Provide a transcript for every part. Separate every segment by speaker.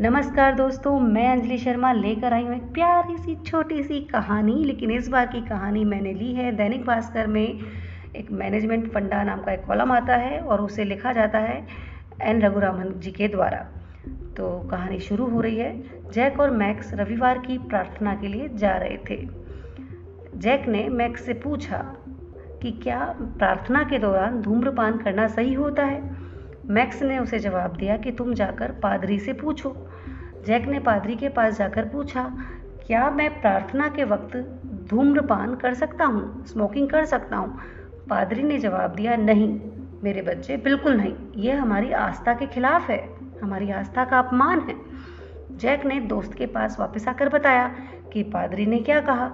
Speaker 1: नमस्कार दोस्तों, मैं अंजलि शर्मा लेकर आई हूँ एक प्यारी सी, छोटी सी कहानी, लेकिन इस बार की कहानी मैंने ली है दैनिक भास्कर में। एक मैनेजमेंट फंडा नाम का एक कॉलम आता है और उसे लिखा जाता है एन रघुरामन जी के द्वारा। तो कहानी शुरू हो रही है। जैक और मैक्स रविवार की प्रार्थना के लिए जा रहे थे। जैक ने मैक्स से पूछा कि क्या प्रार्थना के दौरान धूम्रपान करना सही होता है? मैक्स ने उसे जवाब दिया कि तुम जाकर पादरी से पूछो। जैक ने पादरी के पास जाकर पूछा, क्या मैं प्रार्थना के वक्त धूम्रपान कर सकता हूँ? स्मोकिंग कर सकता हूँ? पादरी ने जवाब दिया, नहीं, मेरे बच्चे, बिल्कुल नहीं। यह हमारी आस्था के खिलाफ है। हमारी आस्था का अपमान है। जैक ने दोस्त के पास वापस आकर बताया कि पादरी ने क्या कहा।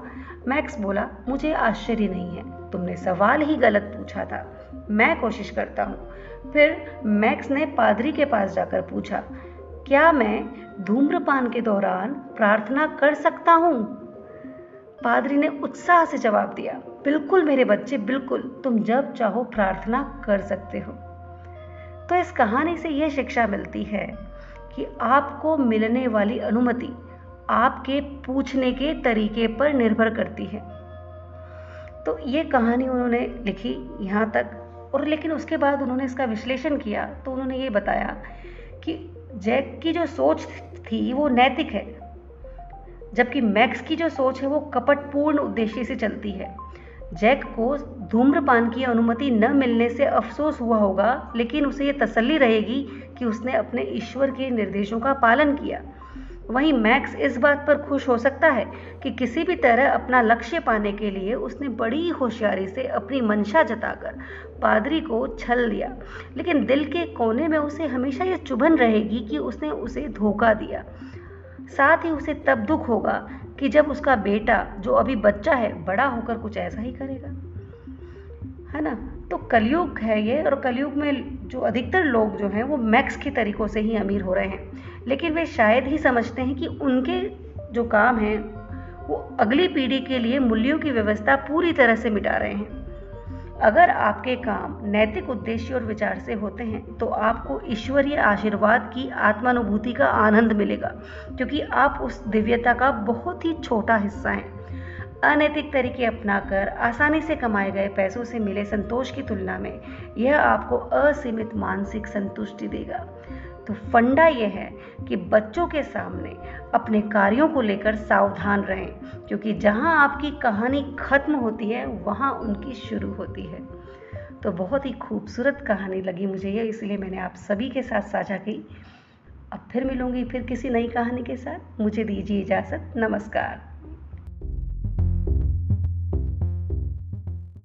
Speaker 1: मैक्स बोला, मुझे आश्चर्य नहीं है। तुमने सवाल ही गलत पूछा था। मैं कोशिश करता हूँ। फिर मैक्स ने पादरी के पास जाकर पूछा, क्या मैं धूम्रपान के दौरान प्रार्थना कर सकता हूँ? पादरी ने उत्साह से जवाब दिया, बिल्कुल मेरे बच्चे, बिल्कुल। तुम जब चाहो प्रार्थना कर सकते हो। तो इस कहानी से यह शिक्षा मिलती है कि आपको मिलने वाली अनुमति आपके पूछने के तरीके पर निर्भर करती है। तो ये कहानी उन्होंने लिखी यहाँ तक और लेकिन उसके बाद उन्होंने इसका विश्लेषण किया तो उन्होंने ये बताया कि जैक की जो सोच थी वो नैतिक है, जबकि मैक्स की जो सोच है वो कपटपूर्ण उद्देश्य से चलती है। जैक को धूम्रपान की अनुमति न मिलने से अफसोस हुआ होगा, लेकिन उसे ये तसल्ली रहेगी कि उसने अपने ईश्वर के निर्देशों का पालन किया। वहीं मैक्स इस बात पर खुश हो सकता है कि किसी भी तरह अपना लक्ष्य पाने के लिए उसने बड़ी होशियारी से अपनी मंशा जताकर पादरी को छल दिया। लेकिन दिल के कोने में उसे हमेशा यह चुभन रहेगी कि उसने उसे धोखा दिया। साथ ही उसे तब दुख होगा कि जब उसका बेटा, जो अभी बच्चा है, बड़ा होकर कुछ ऐसा ही करेगा। है ना? तो कलयुग है ये और कलयुग में जो अधिकतर लोग जो हैं, वो मैक्स के तरीकों से ही अमीर हो रहे हैं। लेकिन वे शायद ही समझते हैं कि उनके जो काम हैं, वो अगली पीढ़ी के लिए मूल्यों की व्यवस्था पूरी तरह से मिटा रहे हैं। अगर आपके काम नैतिक उद्देश्य और विचार से होते हैं तो आपको ईश्वरीय आशीर्वाद की आत्मानुभूति का आनंद मिलेगा, क्योंकि आप उस दिव्यता का बहुत ही छोटा हिस्सा हैं। अनैतिक तरीके अपनाकर आसानी से कमाए गए पैसों से मिले संतोष की तुलना में यह आपको असीमित मानसिक संतुष्टि देगा। तो फंडा यह है कि बच्चों के सामने अपने कार्यों को लेकर सावधान रहें, क्योंकि जहाँ आपकी कहानी खत्म होती है, वहाँ उनकी शुरू होती है। तो बहुत ही खूबसूरत कहानी लगी मुझे ये, इसलिए मैंने आप सभी के साथ साझा की। अब फिर मिलूँगी फिर किसी नई कहानी के साथ। मुझे दीजिए इजाज़त। नमस्कार।